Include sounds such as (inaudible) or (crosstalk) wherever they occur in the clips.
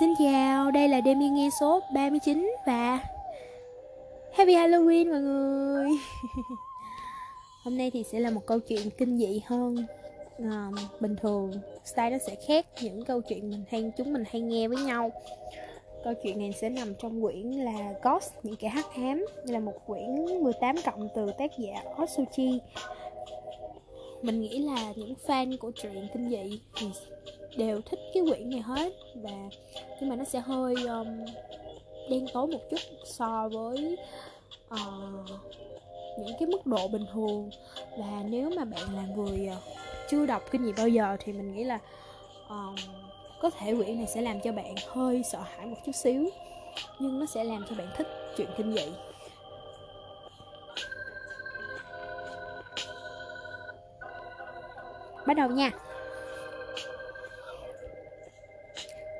Xin chào, đây là Demi nghe số 39 và Happy Halloween mọi người. (laughs) Hôm nay thì sẽ là một câu chuyện kinh dị hơn. À, Bình thường style nó sẽ khác những câu chuyện mình hay chúng mình hay nghe với nhau. Câu chuyện này sẽ nằm trong quyển là Ghost, những kẻ hắc ám. Là một quyển 18 cộng từ tác giả Osuchi Mình nghĩ là những fan của truyện kinh dị thì đều thích cái quyển này hết. Và nhưng mà nó sẽ hơi um, đen tối một chút so với uh, những cái mức độ bình thường. Và nếu mà bạn là người uh, chưa đọc kinh nghiệm bao giờ thì mình nghĩ là uh, có thể quyển này sẽ làm cho bạn hơi sợ hãi một chút xíu nhưng nó sẽ làm cho bạn thích chuyện kinh dị. Bắt đầu nha.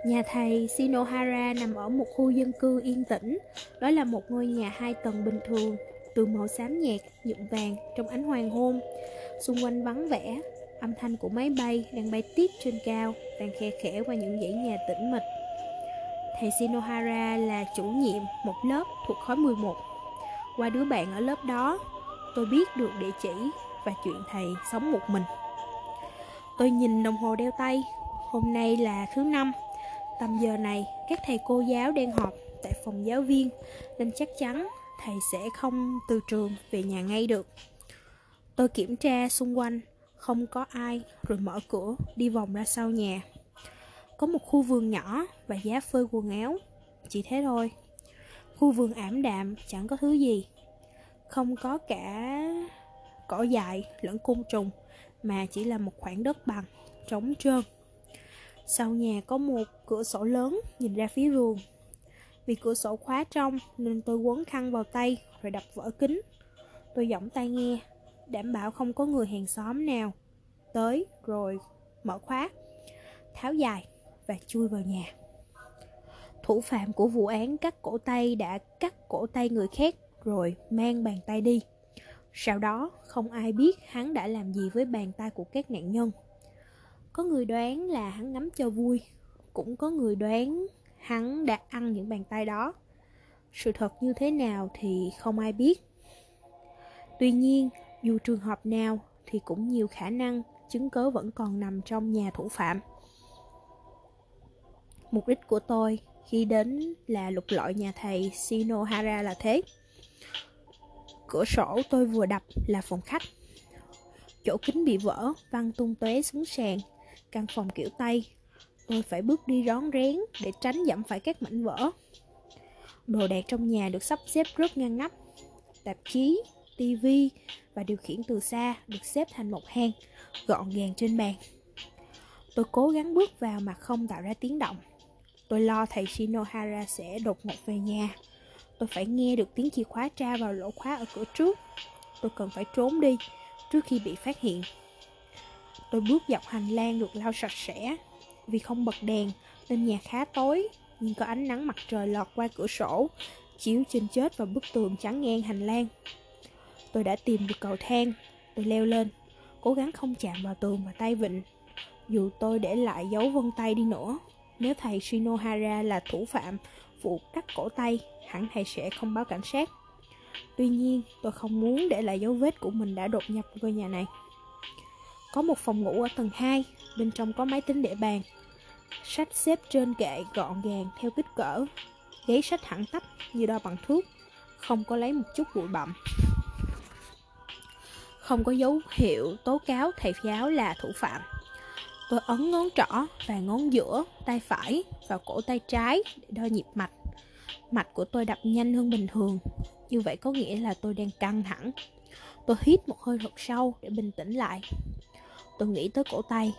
Nhà thầy Shinohara nằm ở một khu dân cư yên tĩnh. Đó là một ngôi nhà hai tầng bình thường, từ màu xám nhạt, nhuộm vàng trong ánh hoàng hôn. Xung quanh vắng vẻ, âm thanh của máy bay đang bay tiếp trên cao, đang khe khẽ qua những dãy nhà tĩnh mịch. Thầy Shinohara là chủ nhiệm một lớp thuộc khối 11. Qua đứa bạn ở lớp đó, tôi biết được địa chỉ và chuyện thầy sống một mình. Tôi nhìn đồng hồ đeo tay, hôm nay là thứ năm Tầm giờ này, các thầy cô giáo đang họp tại phòng giáo viên, nên chắc chắn thầy sẽ không từ trường về nhà ngay được. Tôi kiểm tra xung quanh, không có ai, rồi mở cửa, đi vòng ra sau nhà. Có một khu vườn nhỏ và giá phơi quần áo, chỉ thế thôi. Khu vườn ảm đạm, chẳng có thứ gì. Không có cả cỏ dại lẫn côn trùng, mà chỉ là một khoảng đất bằng, trống trơn. Sau nhà có một cửa sổ lớn nhìn ra phía vườn. Vì cửa sổ khóa trong nên tôi quấn khăn vào tay rồi đập vỡ kính. Tôi giọng tai nghe, đảm bảo không có người hàng xóm nào. Tới rồi mở khóa, tháo dài và chui vào nhà. Thủ phạm của vụ án cắt cổ tay đã cắt cổ tay người khác rồi mang bàn tay đi. Sau đó không ai biết hắn đã làm gì với bàn tay của các nạn nhân. Có người đoán là hắn ngắm cho vui. Cũng có người đoán hắn đã ăn những bàn tay đó. Sự thật như thế nào thì không ai biết. Tuy nhiên, dù trường hợp nào thì cũng nhiều khả năng chứng cớ vẫn còn nằm trong nhà thủ phạm. Mục đích của tôi khi đến là lục lọi nhà thầy Shinohara là thế. Cửa sổ tôi vừa đập là phòng khách. Chỗ kính bị vỡ, văng tung tóe xuống sàn. Căn phòng kiểu Tây. Tôi phải bước đi rón rén để tránh dẫm phải các mảnh vỡ. Đồ đạc trong nhà được sắp xếp rất ngăn nắp. Tạp chí, tivi và điều khiển từ xa được xếp thành một hang gọn gàng trên bàn. Tôi cố gắng bước vào mà không tạo ra tiếng động. Tôi lo thầy Shinohara sẽ đột ngột về nhà. Tôi phải nghe được tiếng chìa khóa tra vào lỗ khóa ở cửa trước. Tôi cần phải trốn đi trước khi bị phát hiện. Tôi bước dọc hành lang được lau sạch sẽ. Vì không bật đèn, nên nhà khá tối, Nhưng có ánh nắng mặt trời lọt qua cửa sổ, Chiếu trên chết và bức tường chắn ngang hành lang. Tôi đã tìm được cầu thang, Tôi leo lên, Cố gắng không chạm vào tường và tay vịn. Dù tôi để lại dấu vân tay đi nữa, Nếu thầy Shinohara là thủ phạm vụ cắt cổ tay, Hẳn thầy sẽ không báo cảnh sát. Tuy nhiên, tôi không muốn để lại dấu vết của mình đã đột nhập ngôi nhà này có một phòng ngủ ở tầng 2, bên trong có máy tính để bàn. Sách xếp trên kệ gọn gàng theo kích cỡ. Ghế sách thẳng tắp như đo bằng thước, không có lấy một chút bụi bặm. Không có dấu hiệu tố cáo thầy giáo là thủ phạm. Tôi ấn ngón trỏ và ngón giữa tay phải vào cổ tay trái để đo nhịp mạch. Mạch của tôi đập nhanh hơn bình thường, như vậy có nghĩa là tôi đang căng thẳng. Tôi hít một hơi thật sâu để bình tĩnh lại tôi nghĩ tới cổ tay.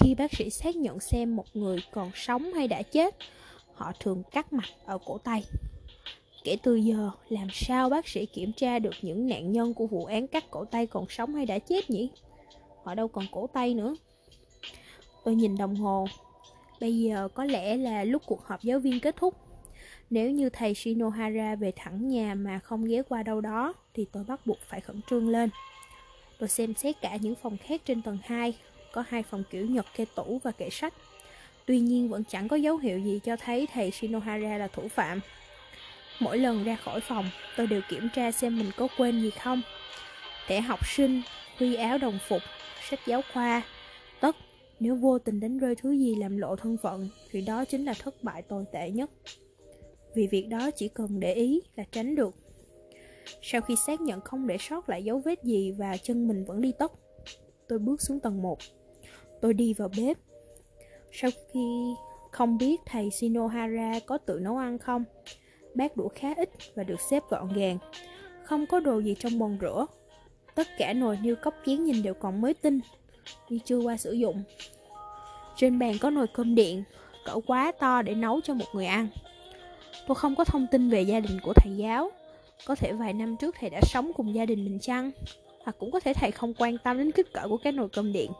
Khi bác sĩ xác nhận xem một người còn sống hay đã chết, họ thường cắt mạch ở cổ tay. Kể từ giờ, làm sao bác sĩ kiểm tra được những nạn nhân của vụ án cắt cổ tay còn sống hay đã chết nhỉ? Họ đâu còn cổ tay nữa. Tôi nhìn đồng hồ. Bây giờ có lẽ là lúc cuộc họp giáo viên kết thúc. Nếu như thầy shinohara về thẳng nhà mà không ghé qua đâu đó, thì tôi bắt buộc phải khẩn trương lên. Tôi xem xét cả những phòng khác trên tầng 2 Có hai phòng kiểu Nhật kê tủ và kệ sách Tuy nhiên vẫn chẳng có dấu hiệu gì cho thấy thầy Shinohara là thủ phạm. Mỗi lần ra khỏi phòng, tôi đều kiểm tra xem mình có quên gì không. Thẻ học sinh, huy áo đồng phục, sách giáo khoa, tất. Nếu vô tình đánh rơi thứ gì làm lộ thân phận, thì đó chính là thất bại tồi tệ nhất. Vì việc đó chỉ cần để ý là tránh được. Sau khi xác nhận không để sót lại dấu vết gì và chân mình vẫn đi tốc, tôi bước xuống tầng 1. Tôi đi vào bếp. Sau khi không biết thầy Shinohara có tự nấu ăn không, bát đũa khá ít và được xếp gọn gàng. Không có đồ gì trong bồn rửa. Tất cả nồi niêu cốc chén nhìn đều còn mới tinh, nhưng chưa qua sử dụng. Trên bàn có nồi cơm điện, cỡ quá to để nấu cho một người ăn. Tôi không có thông tin về gia đình của thầy giáo. Có thể vài năm trước thầy đã sống cùng gia đình mình chăng? Hoặc cũng có thể thầy không quan tâm đến kích cỡ của cái nồi cơm điện.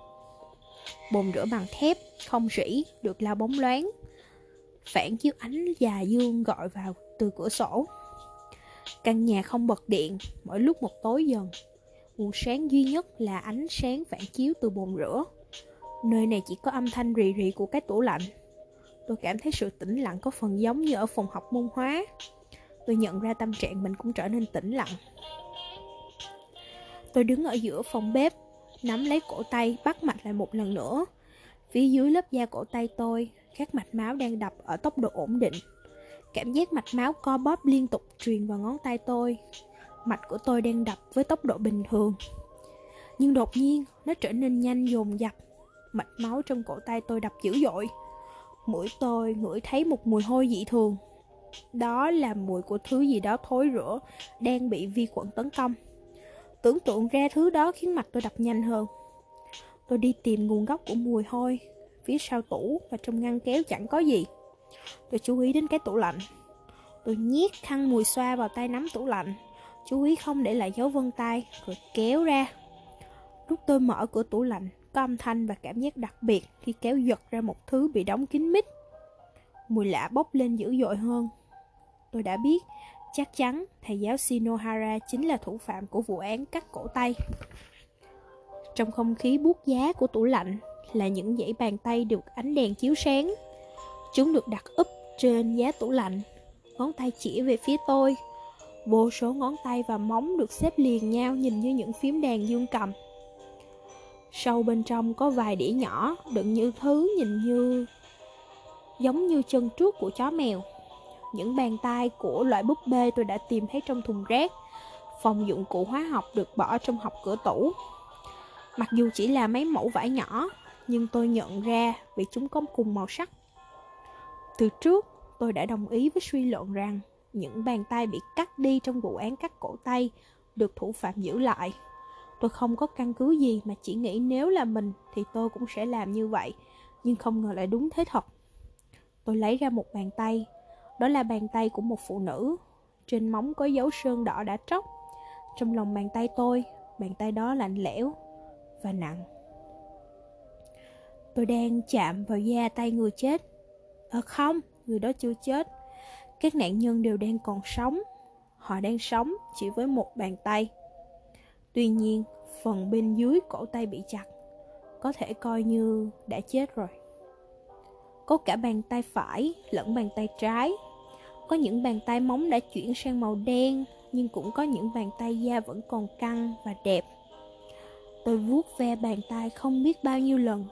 Bồn rửa bằng thép, không rỉ, được lau bóng loáng. Phản chiếu ánh già dương gọi vào từ cửa sổ. Căn nhà không bật điện, mỗi lúc một tối dần. Nguồn sáng duy nhất là ánh sáng phản chiếu từ bồn rửa. Nơi này chỉ có âm thanh rì rì của cái tủ lạnh. Tôi cảm thấy sự tĩnh lặng có phần giống như ở phòng học môn hóa. Tôi nhận ra tâm trạng mình cũng trở nên tĩnh lặng. Tôi đứng ở giữa phòng bếp, nắm lấy cổ tay, bắt mạch lại một lần nữa. Phía dưới lớp da cổ tay tôi, các mạch máu đang đập ở tốc độ ổn định. Cảm giác mạch máu co bóp liên tục truyền vào ngón tay tôi. Mạch của tôi đang đập với tốc độ bình thường. Nhưng đột nhiên, nó trở nên nhanh dồn dập. Mạch máu trong cổ tay tôi đập dữ dội. Mũi tôi ngửi thấy một mùi hôi dị thường. Đó là mùi của thứ gì đó thối rữa, đang bị vi khuẩn tấn công. Tưởng tượng ra thứ đó khiến mạch tôi đập nhanh hơn. Tôi đi tìm nguồn gốc của mùi hôi, phía sau tủ và trong ngăn kéo chẳng có gì. Tôi chú ý đến cái tủ lạnh. Tôi nhét khăn mùi xoa vào tay nắm tủ lạnh, chú ý không để lại dấu vân tay, rồi kéo ra. Lúc tôi mở cửa tủ lạnh, có âm thanh và cảm giác đặc biệt khi kéo giật ra một thứ bị đóng kín mít. Mùi lạ bốc lên dữ dội hơn. Tôi đã biết, chắc chắn thầy giáo Shinohara chính là thủ phạm của vụ án cắt cổ tay. Trong không khí buốt giá của tủ lạnh là những dãy bàn tay được ánh đèn chiếu sáng. Chúng được đặt úp trên giá tủ lạnh, ngón tay chỉ về phía tôi. Vô số ngón tay và móng được xếp liền nhau nhìn như những phím đàn dương cầm. Sâu bên trong có vài đĩa nhỏ đựng như thứ nhìn như giống như chân trước của chó mèo. Những bàn tay của loại búp bê tôi đã tìm thấy trong thùng rác. Phòng dụng cụ hóa học được bỏ trong hộc cửa tủ. Mặc dù chỉ là mấy mẫu vải nhỏ, nhưng tôi nhận ra vì chúng có cùng màu sắc. Từ trước, tôi đã đồng ý với suy luận rằng những bàn tay bị cắt đi trong vụ án cắt cổ tay được thủ phạm giữ lại. Tôi không có căn cứ gì mà chỉ nghĩ nếu là mình thì tôi cũng sẽ làm như vậy, nhưng không ngờ lại đúng thế thật. Tôi lấy ra một bàn tay, đó là bàn tay của một phụ nữ. Trên móng có dấu sơn đỏ đã tróc. Trong lòng bàn tay tôi, bàn tay đó lạnh lẽo và nặng. Tôi đang chạm vào da tay người chết. Ờ không, người đó chưa chết. Các nạn nhân đều đang còn sống. Họ đang sống chỉ với một bàn tay. Tuy nhiên, phần bên dưới cổ tay bị chặt, có thể coi như đã chết rồi. Có cả bàn tay phải lẫn bàn tay trái. Có những bàn tay móng đã chuyển sang màu đen, nhưng cũng có những bàn tay da vẫn còn căng và đẹp. Tôi vuốt ve bàn tay không biết bao nhiêu lần.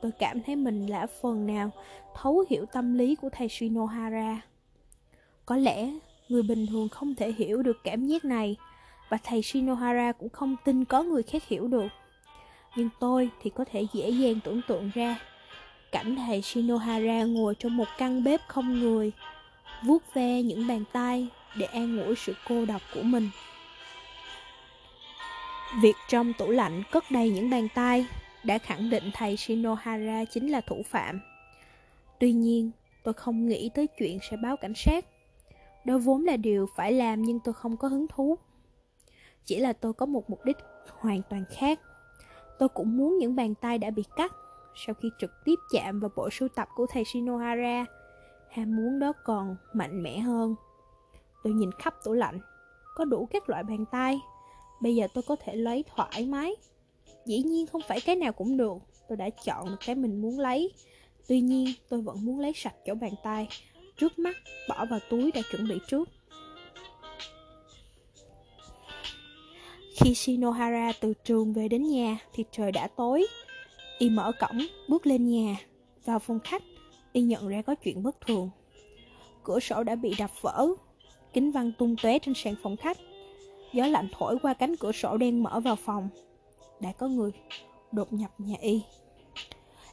Tôi cảm thấy mình đã phần nào thấu hiểu tâm lý của thầy Shinohara. Có lẽ người bình thường không thể hiểu được cảm giác này và thầy Shinohara cũng không tin có người khác hiểu được. Nhưng tôi thì có thể dễ dàng tưởng tượng ra cảnh thầy Shinohara ngồi trong một căn bếp không người, vuốt ve những bàn tay để an ủi sự cô độc của mình. Việc trong tủ lạnh cất đầy những bàn tay đã khẳng định thầy Shinohara chính là thủ phạm. Tuy nhiên, tôi không nghĩ tới chuyện sẽ báo cảnh sát. Đó vốn là điều phải làm nhưng tôi không có hứng thú. Chỉ là tôi có một mục đích hoàn toàn khác. Tôi cũng muốn những bàn tay đã bị cắt sau khi trực tiếp chạm vào bộ sưu tập của thầy Shinohara. Ham muốn đó còn mạnh mẽ hơn. Tôi nhìn khắp tủ lạnh, có đủ các loại bàn tay. Bây giờ tôi có thể lấy thoải mái. Dĩ nhiên không phải cái nào cũng được, tôi đã chọn được cái mình muốn lấy. Tuy nhiên, tôi vẫn muốn lấy sạch chỗ bàn tay, trước mắt bỏ vào túi đã chuẩn bị trước. Khi Shinohara từ trường về đến nhà thì trời đã tối. Y mở cổng, bước lên nhà. Vào phòng khách, Y nhận ra có chuyện bất thường. Cửa sổ đã bị đập vỡ, kính văng tung tóe trên sàn phòng khách. Gió lạnh thổi qua cánh cửa sổ đen mở vào phòng. Đã có người đột nhập nhà Y.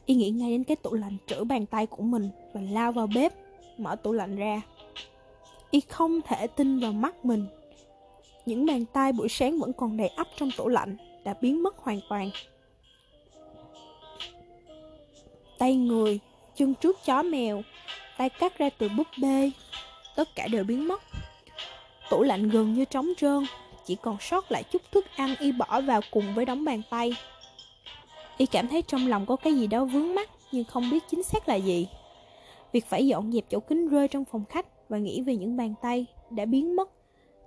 Y nghĩ ngay đến cái tủ lạnh trữ bàn tay của mình và lao vào bếp, mở tủ lạnh ra. Y không thể tin vào mắt mình. Những bàn tay buổi sáng vẫn còn đầy ắp trong tủ lạnh đã biến mất hoàn toàn. Tay người, chân trước chó mèo, tay cắt ra từ búp bê, tất cả đều biến mất. Tủ lạnh gần như trống trơn, chỉ còn sót lại chút thức ăn y bỏ vào cùng với đống bàn tay. Y cảm thấy trong lòng có cái gì đó vướng mắt nhưng không biết chính xác là gì. Việc phải dọn dẹp chỗ kính rơi trong phòng khách và nghĩ về những bàn tay đã biến mất,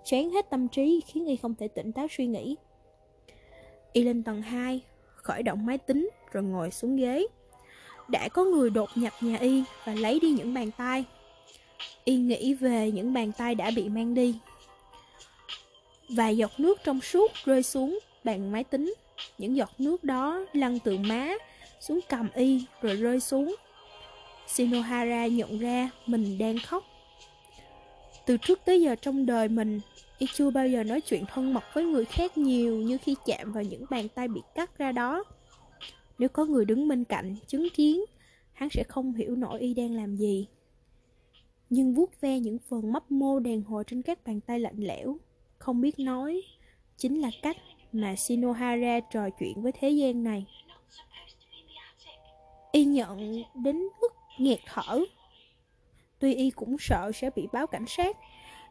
chán hết tâm trí khiến Y không thể tỉnh táo suy nghĩ. Y lên tầng 2, khởi động máy tính rồi ngồi xuống ghế. Đã có người đột nhập nhà Y và lấy đi những bàn tay. Y nghĩ về những bàn tay đã bị mang đi. Vài giọt nước trong suốt rơi xuống bàn máy tính những giọt nước đó lăn từ má xuống cầm y rồi rơi xuống. Shinohara nhận ra mình đang khóc. Từ trước tới giờ trong đời mình, y chưa bao giờ nói chuyện thân mật với người khác nhiều như khi chạm vào những bàn tay bị cắt ra đó. Nếu có người đứng bên cạnh, chứng kiến, hắn sẽ không hiểu nổi y đang làm gì. Nhưng vuốt ve những phần mấp mô đèn hồi trên các bàn tay lạnh lẽo, không biết nói, chính là cách mà Shinohara trò chuyện với thế gian này. Y nhận đến mức nghẹt thở. Tuy Y cũng sợ sẽ bị báo cảnh sát,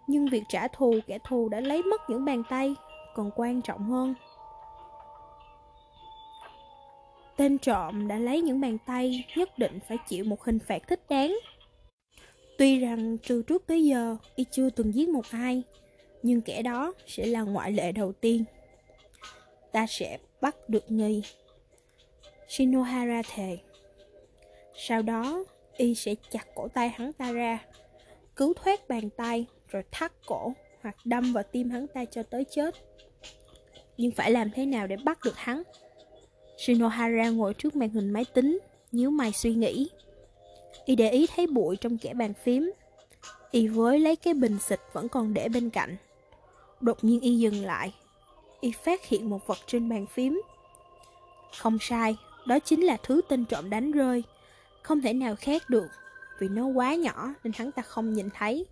nhưng việc trả thù kẻ thù đã lấy mất những bàn tay còn quan trọng hơn. Tên trộm đã lấy những bàn tay nhất định phải chịu một hình phạt thích đáng. Tuy rằng từ trước tới giờ y chưa từng giết một ai, nhưng kẻ đó sẽ là ngoại lệ đầu tiên ta sẽ bắt được nghi. Shinohara thề. Sau đó, y sẽ chặt cổ tay hắn ta ra, cứu thoát bàn tay rồi thắt cổ hoặc đâm vào tim hắn ta cho tới chết. Nhưng phải làm thế nào để bắt được hắn? Shinohara ngồi trước màn hình máy tính, nhíu mày suy nghĩ. Y để ý thấy bụi trong kẻ bàn phím. Y với lấy cái bình xịt vẫn còn để bên cạnh. Đột nhiên y dừng lại, y phát hiện một vật trên bàn phím. Không sai, đó chính là thứ tên trộm đánh rơi. Không thể nào khác được, vì nó quá nhỏ nên hắn ta không nhìn thấy.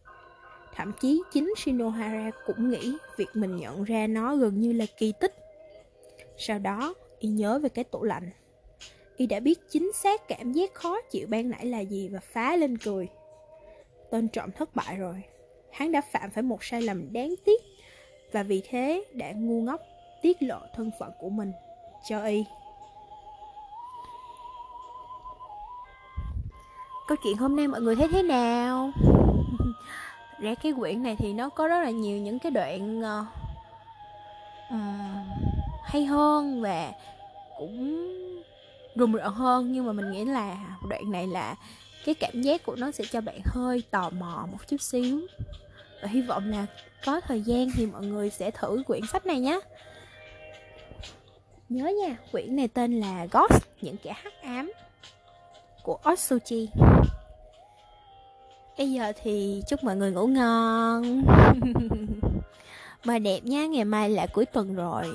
Thậm chí chính Shinohara cũng nghĩ việc mình nhận ra nó gần như là kỳ tích. Sau đó, y nhớ về cái tủ lạnh. Y đã biết chính xác cảm giác khó chịu ban nãy là gì và phá lên cười. Tên trộm thất bại rồi. Hắn đã phạm phải một sai lầm đáng tiếc và vì thế đã ngu ngốc tiết lộ thân phận của mình cho y. Câu chuyện hôm nay mọi người thấy thế nào? (laughs) Ra cái quyển này thì nó có rất là nhiều những cái đoạn uh, hay hơn và cũng rùng rợn hơn. Nhưng mà mình nghĩ là đoạn này là cái cảm giác của nó sẽ cho bạn hơi tò mò một chút xíu. Và hy vọng là có thời gian thì mọi người sẽ thử quyển sách này nhé. Nhớ nha, quyển này tên là Ghost, những kẻ hắc ám của Otsuchi. Bây giờ thì chúc mọi người ngủ ngon. (laughs) Mà đẹp nha, ngày mai là cuối tuần rồi.